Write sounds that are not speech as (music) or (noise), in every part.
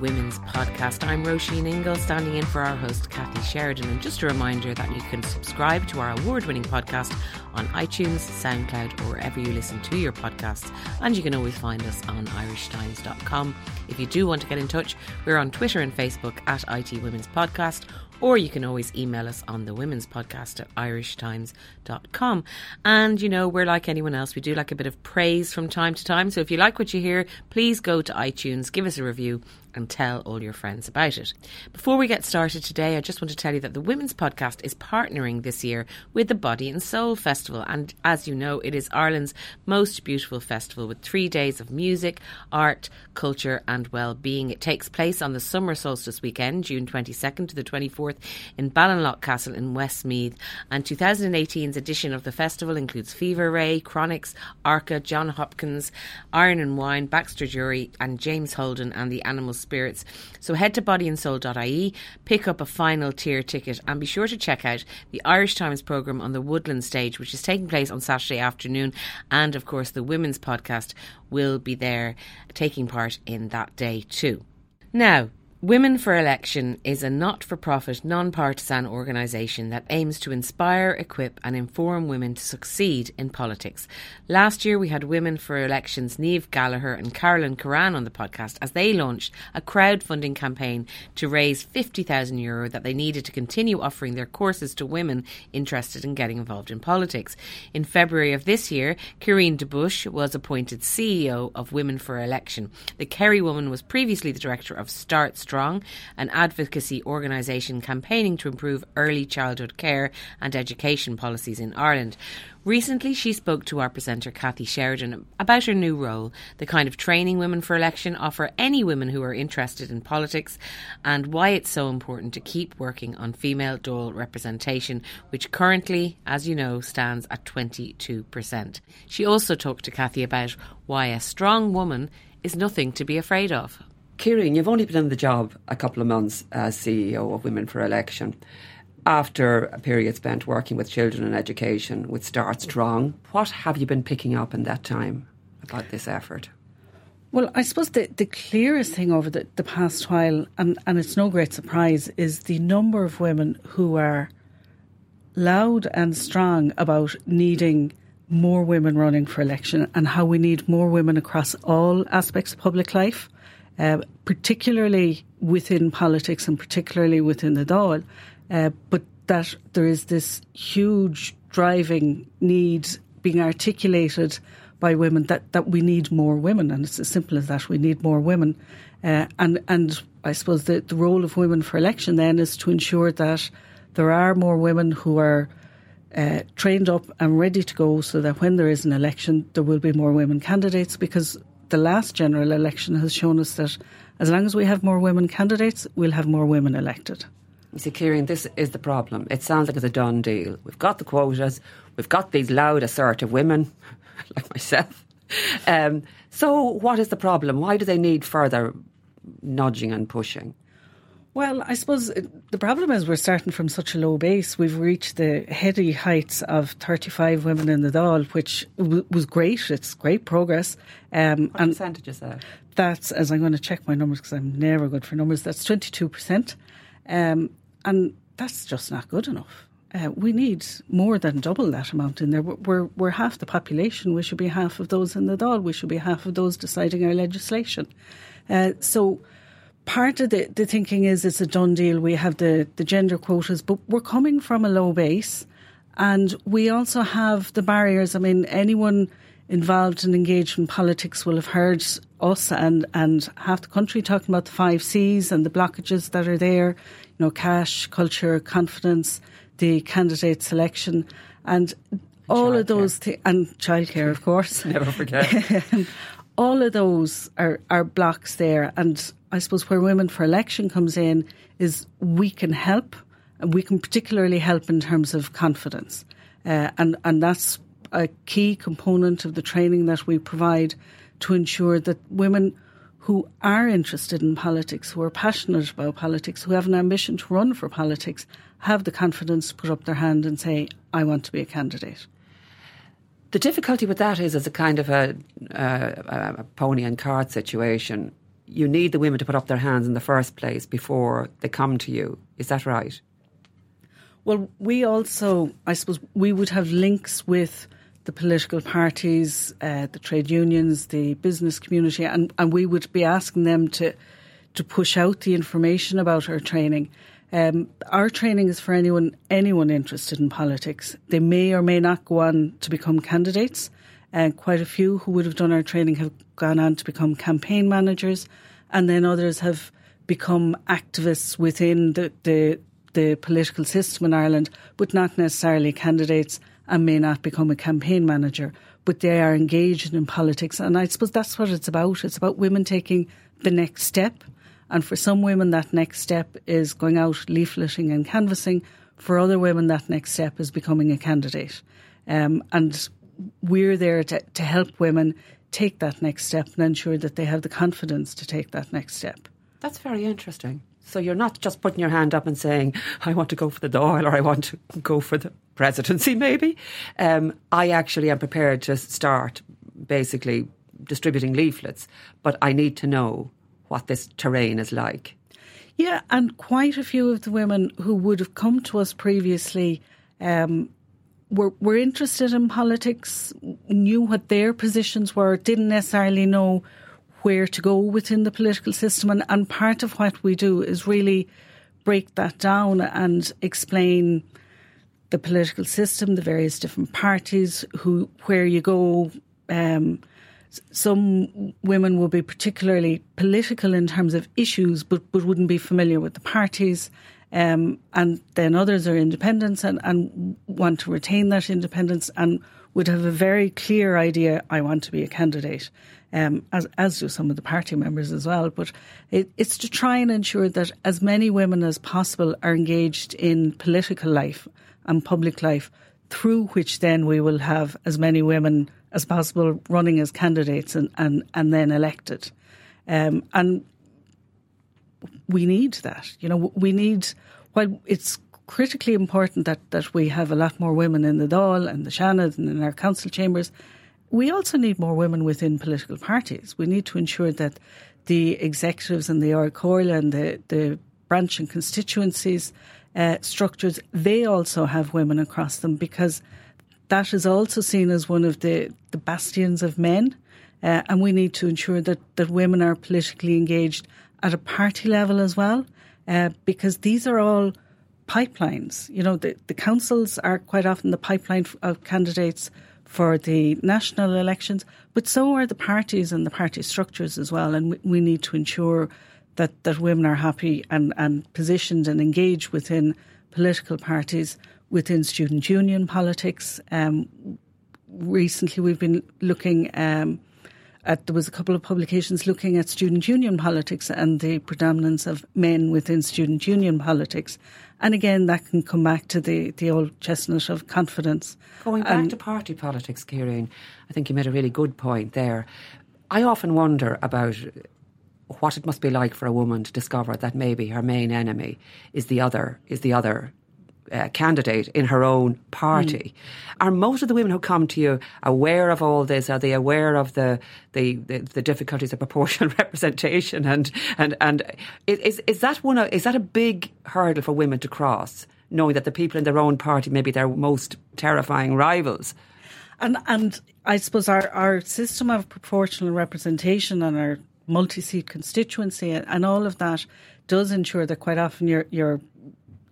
Women's Podcast. I'm Roisin Ingle, standing in for our host, Kathy Sheridan. And just a reminder that you can subscribe to our award winning podcast on iTunes, SoundCloud, or wherever you listen to your podcasts. And you can always find us on irishtimes.com. If you do want to get in touch, we're on Twitter and Facebook at IT Women's Podcast or you can always email us on the women's podcast at irishtimes.com. And, you know, we're like anyone else. We do like a bit of praise from time to time. So if you like what you hear, please go to iTunes, give us a review, and tell all your friends about it. Before we get started today, I just want to tell you that the Women's Podcast is partnering this year with the Body and Soul Festival. And as you know, it is Ireland's most beautiful festival with three days of music, art, culture, and well-being. It takes place on the summer solstice weekend, June 22nd to the 24th, in Ballinlough Castle in Westmeath. And 2018's edition of the festival includes Fever Ray, Chronixx, Arca, Jon Hopkins, Iron and Wine, Baxter Dury, and James Holden and the Animals spirits. So head to bodyandsoul.ie, pick up a final tier ticket, and be sure to check out the Irish Times programme on the Woodland stage, which is taking place on Saturday afternoon. And of course, the Women's Podcast will be there taking part in that day too. Now, Women for Election is a not for profit, non partisan organisation that aims to inspire, equip, and inform women to succeed in politics. Last year, we had Women for Election's Niamh Gallagher and Carolyn Curran on the podcast as they launched a crowdfunding campaign to raise €50,000 Euro that they needed to continue offering their courses to women interested in getting involved in politics. In February of this year, Ciairín de Bush was appointed CEO of Women for Election. The Kerry woman was previously the director of Start Strong, an advocacy organisation campaigning to improve early childhood care and education policies in Ireland. Recently, she spoke to our presenter, Kathy Sheridan, about her new role, the kind of training Women for Election offer any women who are interested in politics, and why it's so important to keep working on female Dáil representation, which currently, as you know, stands at 22%. She also talked to Kathy about why a strong woman is nothing to be afraid of. Ciairín, you've only been in the job a couple of months as CEO of Women for Election. After a period spent working with children and education with Start Strong, what have you been picking up in that time about this effort? Well, I suppose the, the clearest thing over the, the past while, and, and it's no great surprise, is the number of women who are loud and strong about needing more women running for election and how we need more women across all aspects of public life. Uh, particularly within politics and particularly within the Dáil, uh, but that there is this huge driving need being articulated by women that, that we need more women, and it's as simple as that. We need more women, uh, and and I suppose the, the role of women for election then is to ensure that there are more women who are uh, trained up and ready to go, so that when there is an election, there will be more women candidates. Because the last general election has shown us that as long as we have more women candidates, we'll have more women elected. You see, Ciairín, this is the problem. It sounds like it's a done deal. We've got the quotas, we've got these loud, assertive women, (laughs) like myself. Um, so, what is the problem? Why do they need further nudging and pushing? Well, I suppose the problem is we're starting from such a low base. We've reached the heady heights of 35 women in the Dáil, which w- was great. It's great progress. Um, what and percentage is that? That's, as I'm going to check my numbers because I'm never good for numbers, that's 22%. Um, and that's just not good enough. Uh, we need more than double that amount in there. We're, we're half the population. We should be half of those in the Dáil. We should be half of those deciding our legislation. Uh, so part of the, the thinking is it's a done deal. We have the, the gender quotas, but we're coming from a low base. And we also have the barriers. I mean, anyone involved and engaged in politics will have heard us and, and half the country talking about the five C's and the blockages that are there, you know, cash, culture, confidence, the candidate selection. And all child of those things, and childcare, of course. (laughs) Never forget. (laughs) all of those are, are blocks there. And I suppose where Women for Election comes in is we can help, and we can particularly help in terms of confidence. Uh, and, and that's a key component of the training that we provide to ensure that women who are interested in politics, who are passionate about politics, who have an ambition to run for politics, have the confidence to put up their hand and say, I want to be a candidate. The difficulty with that is, it's a kind of a, uh, a pony and cart situation. You need the women to put up their hands in the first place before they come to you. Is that right? Well, we also, I suppose, we would have links with the political parties, uh, the trade unions, the business community, and, and we would be asking them to to push out the information about our training. Um, our training is for anyone anyone interested in politics. They may or may not go on to become candidates. And uh, quite a few who would have done our training have gone on to become campaign managers, and then others have become activists within the, the, the political system in Ireland, but not necessarily candidates and may not become a campaign manager. But they are engaged in politics, and I suppose that's what it's about. It's about women taking the next step and for some women, that next step is going out leafleting and canvassing. For other women, that next step is becoming a candidate. Um, and we're there to, to help women take that next step and ensure that they have the confidence to take that next step. That's very interesting. So you're not just putting your hand up and saying, I want to go for the Dáil or I want to go for the presidency, maybe. Um, I actually am prepared to start basically distributing leaflets, but I need to know what this terrain is like. Yeah, and quite a few of the women who would have come to us previously um, were were interested in politics, knew what their positions were, didn't necessarily know where to go within the political system, and, and part of what we do is really break that down and explain the political system, the various different parties, who where you go, um, some women will be particularly political in terms of issues, but, but wouldn't be familiar with the parties. Um, and then others are independents and, and want to retain that independence and would have a very clear idea I want to be a candidate, um, as, as do some of the party members as well. But it, it's to try and ensure that as many women as possible are engaged in political life and public life, through which then we will have as many women as possible running as candidates and, and, and then elected. Um, and we need that. You know, we need, while it's critically important that, that we have a lot more women in the Dáil and the Seanad and in our council chambers, we also need more women within political parties. We need to ensure that the executives and the Ard and the, the branch and constituencies uh, structures, they also have women across them because – that is also seen as one of the, the bastions of men. Uh, and we need to ensure that, that women are politically engaged at a party level as well, uh, because these are all pipelines. You know, the, the councils are quite often the pipeline of candidates for the national elections, but so are the parties and the party structures as well. And we, we need to ensure that, that women are happy and, and positioned and engaged within political parties within student union politics. Um, recently, we've been looking um, at there was a couple of publications looking at student union politics and the predominance of men within student union politics. And again, that can come back to the, the old chestnut of confidence. Going back to party politics, Ciairín, I think you made a really good point there. I often wonder about what it must be like for a woman to discover that maybe her main enemy is the other is the other uh, candidate in her own party. Mm. Are most of the women who come to you aware of all this? Are they aware of the the, the, the difficulties of proportional (laughs) representation? And and and is is that one? Is that a big hurdle for women to cross? Knowing that the people in their own party may be their most terrifying rivals. And and I suppose our, our system of proportional representation and our multi seat constituency and all of that does ensure that quite often you're you're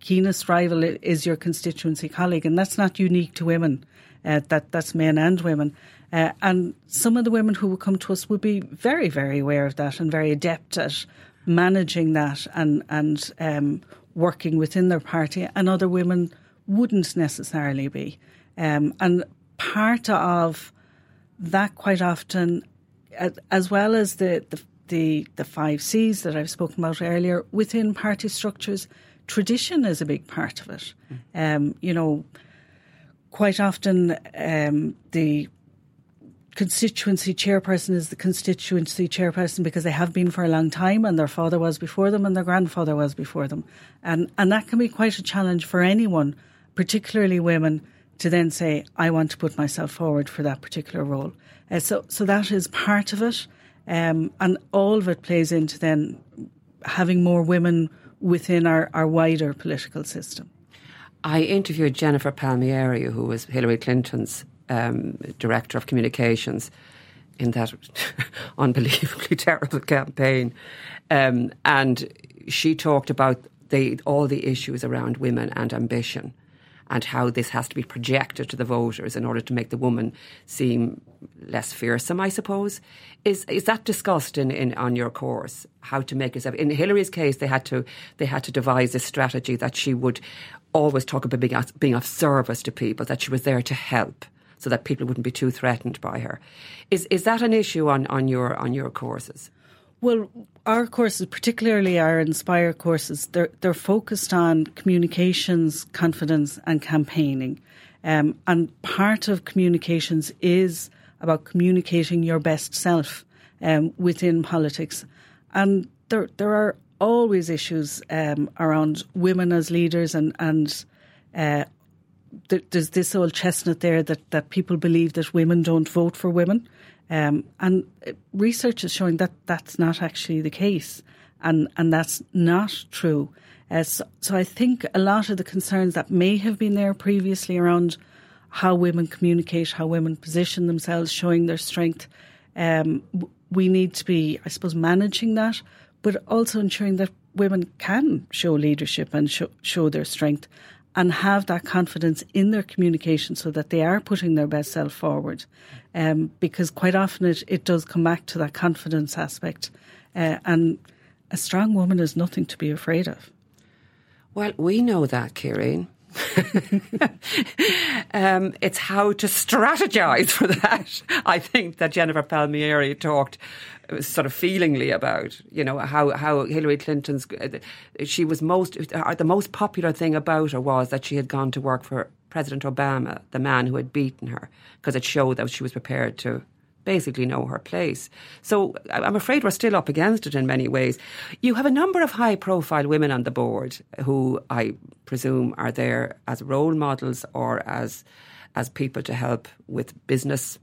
keenest rival is your constituency colleague, and that's not unique to women. Uh, that that's men and women, uh, and some of the women who would come to us would be very, very aware of that and very adept at managing that and and um, working within their party, and other women wouldn't necessarily be. Um, and part of that quite often as well as the, the the the five C's that I've spoken about earlier within party structures, tradition is a big part of it. Mm. Um, you know, quite often um, the constituency chairperson is the constituency chairperson because they have been for a long time and their father was before them and their grandfather was before them. And and that can be quite a challenge for anyone, particularly women, to then say, I want to put myself forward for that particular role. Uh, so so that is part of it. Um, and all of it plays into then having more women within our, our wider political system. I interviewed Jennifer Palmieri, who was Hillary Clinton's um, director of communications in that (laughs) unbelievably (laughs) terrible campaign. Um, and she talked about the, all the issues around women and ambition and how this has to be projected to the voters in order to make the woman seem less fearsome, I suppose. Is is that discussed in, in on your course? How to make yourself in Hillary's case they had to they had to devise a strategy that she would always talk about being, being of service to people, that she was there to help so that people wouldn't be too threatened by her. Is is that an issue on, on your on your courses? Well, our courses, particularly our Inspire courses, they're they're focused on communications, confidence, and campaigning. Um, and part of communications is about communicating your best self um, within politics. And there there are always issues um, around women as leaders and and uh, there's this old chestnut there that, that people believe that women don't vote for women. Um, and research is showing that that's not actually the case, and, and that's not true. Uh, so, so, I think a lot of the concerns that may have been there previously around how women communicate, how women position themselves, showing their strength, um, we need to be, I suppose, managing that, but also ensuring that women can show leadership and show, show their strength and have that confidence in their communication so that they are putting their best self forward. Um, because quite often it, it does come back to that confidence aspect. Uh, and a strong woman is nothing to be afraid of. Well, we know that, Ciairín. (laughs) um, it's how to strategize for that. I think that Jennifer Palmieri talked uh, sort of feelingly about, you know, how, how Hillary Clinton's, uh, she was most, uh, the most popular thing about her was that she had gone to work for President Obama, the man who had beaten her, because it showed that she was prepared to basically know her place. So I'm afraid we're still up against it in many ways. You have a number of high profile women on the board who I presume are there as role models or as as people to help with business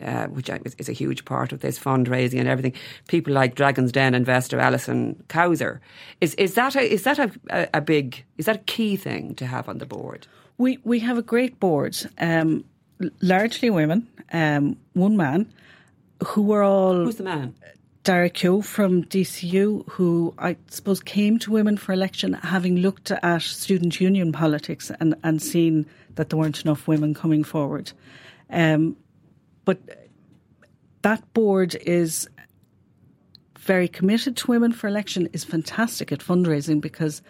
uh, which is a huge part of this fundraising and everything. People like Dragon's Den investor Alison Cowzer. Is is that a, is that a, a, big is that a key thing to have on the board? We we have a great board, um, largely women, um, one man, who were all who's the man. Derek Keogh from DCU, who I suppose came to Women for Election having looked at student union politics and, and seen that there weren't enough women coming forward. Um, but that board is very committed to women for election, is fantastic at fundraising because,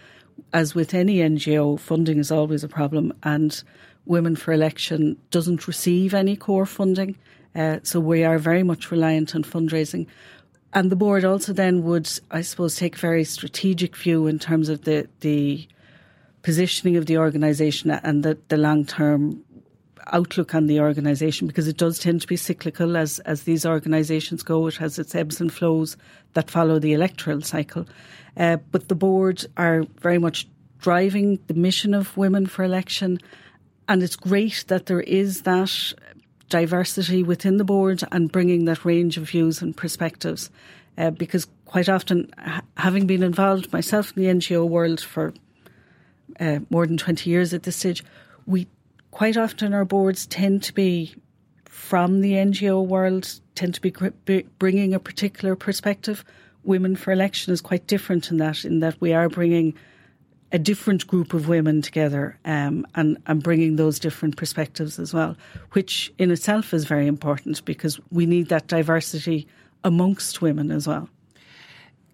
as with any NGO, funding is always a problem, and Women for Election doesn't receive any core funding. Uh, so we are very much reliant on fundraising. And the board also then would, I suppose, take a very strategic view in terms of the, the positioning of the organisation and the, the long term outlook on the organisation because it does tend to be cyclical as, as these organisations go. It has its ebbs and flows that follow the electoral cycle. Uh, but the board are very much driving the mission of Women for Election. And it's great that there is that diversity within the board and bringing that range of views and perspectives. Uh, because quite often, having been involved myself in the NGO world for uh, more than 20 years at this stage, we quite often our boards tend to be from the NGO world, tend to be bringing a particular perspective. Women for Election is quite different in that, in that we are bringing a different group of women together um, and, and bringing those different perspectives as well, which in itself is very important because we need that diversity amongst women as well.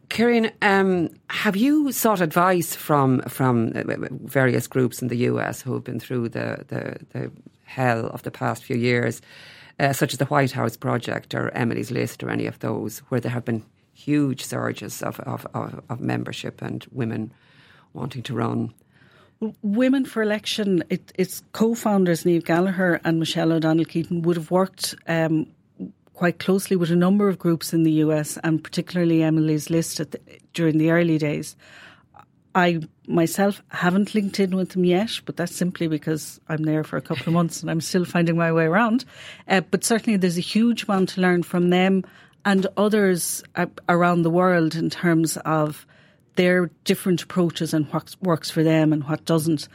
Ciairín, um, have you sought advice from from uh, various groups in the US who have been through the, the, the hell of the past few years? uh, such as the White House Project or Emily's List or any of those, where there have been huge surges of, of, of, of membership and women wanting to run. Women for Election, it, its co founders, Niamh Gallagher and Michelle O'Donnell Keating, would have worked um, quite closely with a number of groups in the US and particularly Emily's List the, during the early days. I myself haven't linked in with them yet, but that's simply because I'm there for a couple of months and I'm still finding my way around. Uh, but certainly there's a huge amount to learn from them and others uh, around the world in terms of their different approaches and what works for them and what doesn't.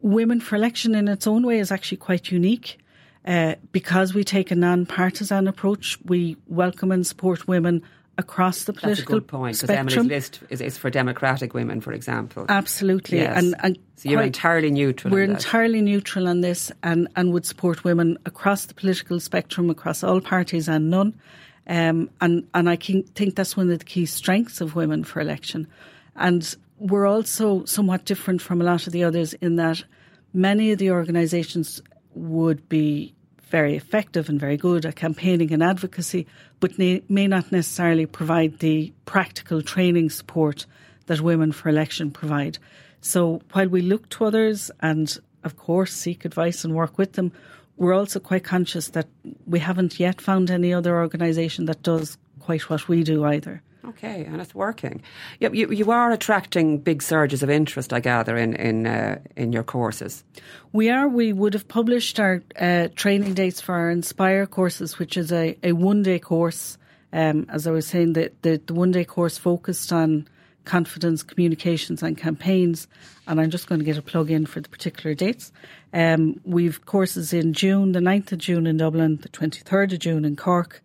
Women for Election in its own way is actually quite unique. Uh, because we take a non-partisan approach, we welcome and support women across the political That's a good point, because Emily's list is, is, for democratic women, for example. Absolutely. Yes. And, and so you're entirely neutral. We're entirely neutral on this and, and would support women across the political spectrum, across all parties and none. Um, and, and I think that's one of the key strengths of Women for Election. And we're also somewhat different from a lot of the others in that many of the organisations would be very effective and very good at campaigning and advocacy, but may, may not necessarily provide the practical training support that Women for Election provide. So while we look to others and, of course, seek advice and work with them, we're also quite conscious that we haven't yet found any other organisation that does quite what we do either. Okay, and it's working. You, you, you, are attracting big surges of interest, I gather, in in uh, in your courses. We are. We would have published our uh, training dates for our Inspire courses, which is a, a one day course. Um, as I was saying, the, the, the one day course focused on confidence, communications, and campaigns. And I'm just going to get a plug in for the particular dates. Um, we've courses in June, the 9th of June in Dublin, the 23rd of June in Cork,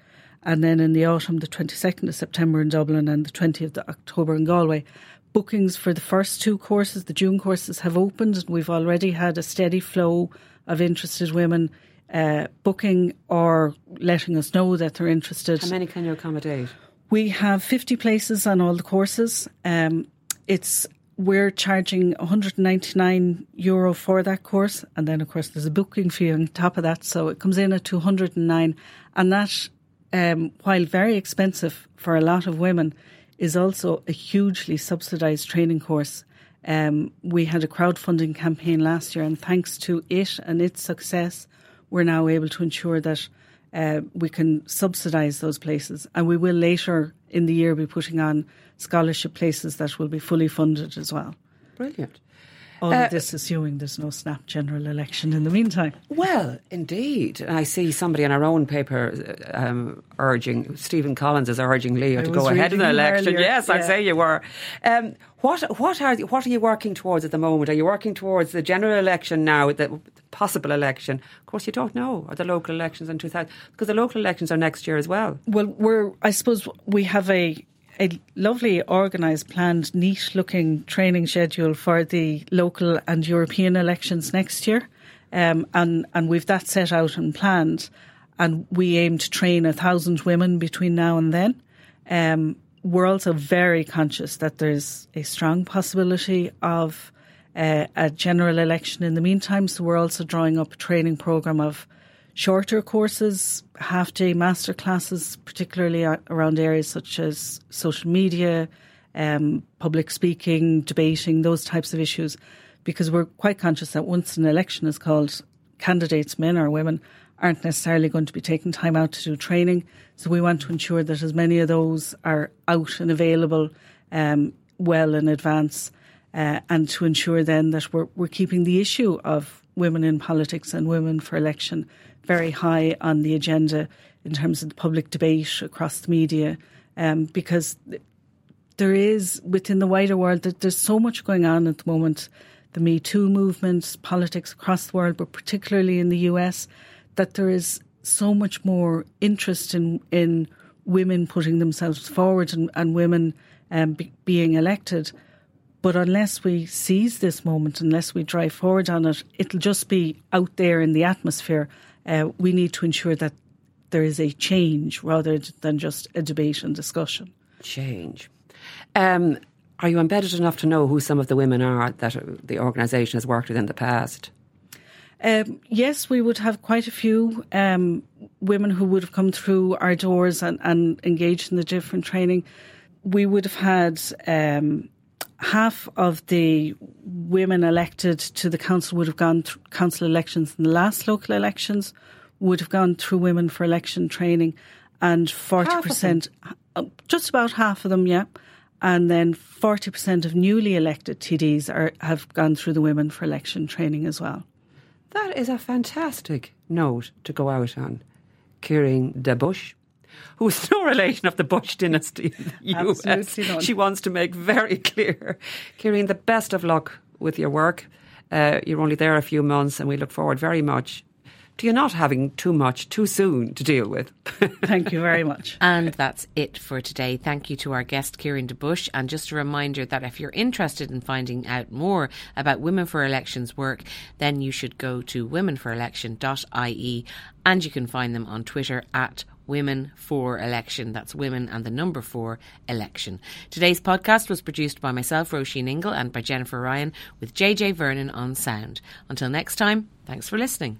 and then in the autumn, the 22nd of September in Dublin and the 20th of October in Galway. Bookings for the first two courses, the June courses, have opened, and we've already had a steady flow of interested women uh, booking or letting us know that they're interested. How many can you accommodate? We have 50 places on all the courses. Um, it's we're charging 199 euro for that course, and then of course there's a booking fee on top of that, so it comes in at 209. And that, um, while very expensive for a lot of women, is also a hugely subsidised training course. Um, we had a crowdfunding campaign last year, and thanks to it and its success, we're now able to ensure that uh, we can subsidise those places. And we will later in the year be putting on scholarship places that will be fully funded as well. Brilliant. All uh, of this assuming there's no snap general election in the meantime. Well, indeed. I see somebody in our own paper um, urging, Stephen Collins is urging Leo I to go ahead in the election. Earlier. Yes, yeah. I'd say you were. Um, what what are what are you working towards at the moment? Are you working towards the general election now, the possible election? Of course, you don't know, Are the local elections in 2000, because the local elections are next year as well. Well, we're I suppose we have a a lovely organised, planned, neat looking training schedule for the local and European elections next year. Um, and, and we've that set out and planned. And we aim to train a thousand women between now and then. Um, we're also very conscious that there's a strong possibility of uh, a general election in the meantime. So we're also drawing up a training programme of shorter courses, half day master classes, particularly around areas such as social media, um, public speaking, debating, those types of issues, because we're quite conscious that once an election is called, candidates, men or women, aren't necessarily going to be taking time out to do training. So we want to ensure that as many of those are out and available um, well in advance. Uh, and to ensure then that we're, we're keeping the issue of women in politics and women for election very high on the agenda in terms of the public debate across the media, um, because there is within the wider world that there's so much going on at the moment. The Me Too movement, politics across the world, but particularly in the US, that there is so much more interest in in women putting themselves forward and, and women um, be, being elected. But unless we seize this moment, unless we drive forward on it, it'll just be out there in the atmosphere uh, we need to ensure that there is a change rather than just a debate and discussion. Change. Um, are you embedded enough to know who some of the women are that the organisation has worked with in the past? Um, yes, we would have quite a few um, women who would have come through our doors and, and engaged in the different training. We would have had um, half of the women elected to the council would have gone through council elections in the last local elections, would have gone through women for election training, and 40%, uh, just about half of them, yeah. And then 40% of newly elected TDs are, have gone through the Women for Election training as well. That is a fantastic note to go out on. Ciairín de Bush, who is no relation of the Bush dynasty in the US. Absolutely not. She wants to make very clear. Ciairín, the best of luck with your work. Uh, you're only there a few months, and we look forward very much to you not having too much too soon to deal with. (laughs) Thank you very much. And that's it for today. Thank you to our guest, Ciairín de Bush. And just a reminder that if you're interested in finding out more about Women for Elections work, then you should go to womenforelection.ie and you can find them on Twitter at Women for Election. That's women and the number four election. Today's podcast was produced by myself, Roisin Ingle, and by Jennifer Ryan, with JJ Vernon on sound. Until next time, thanks for listening.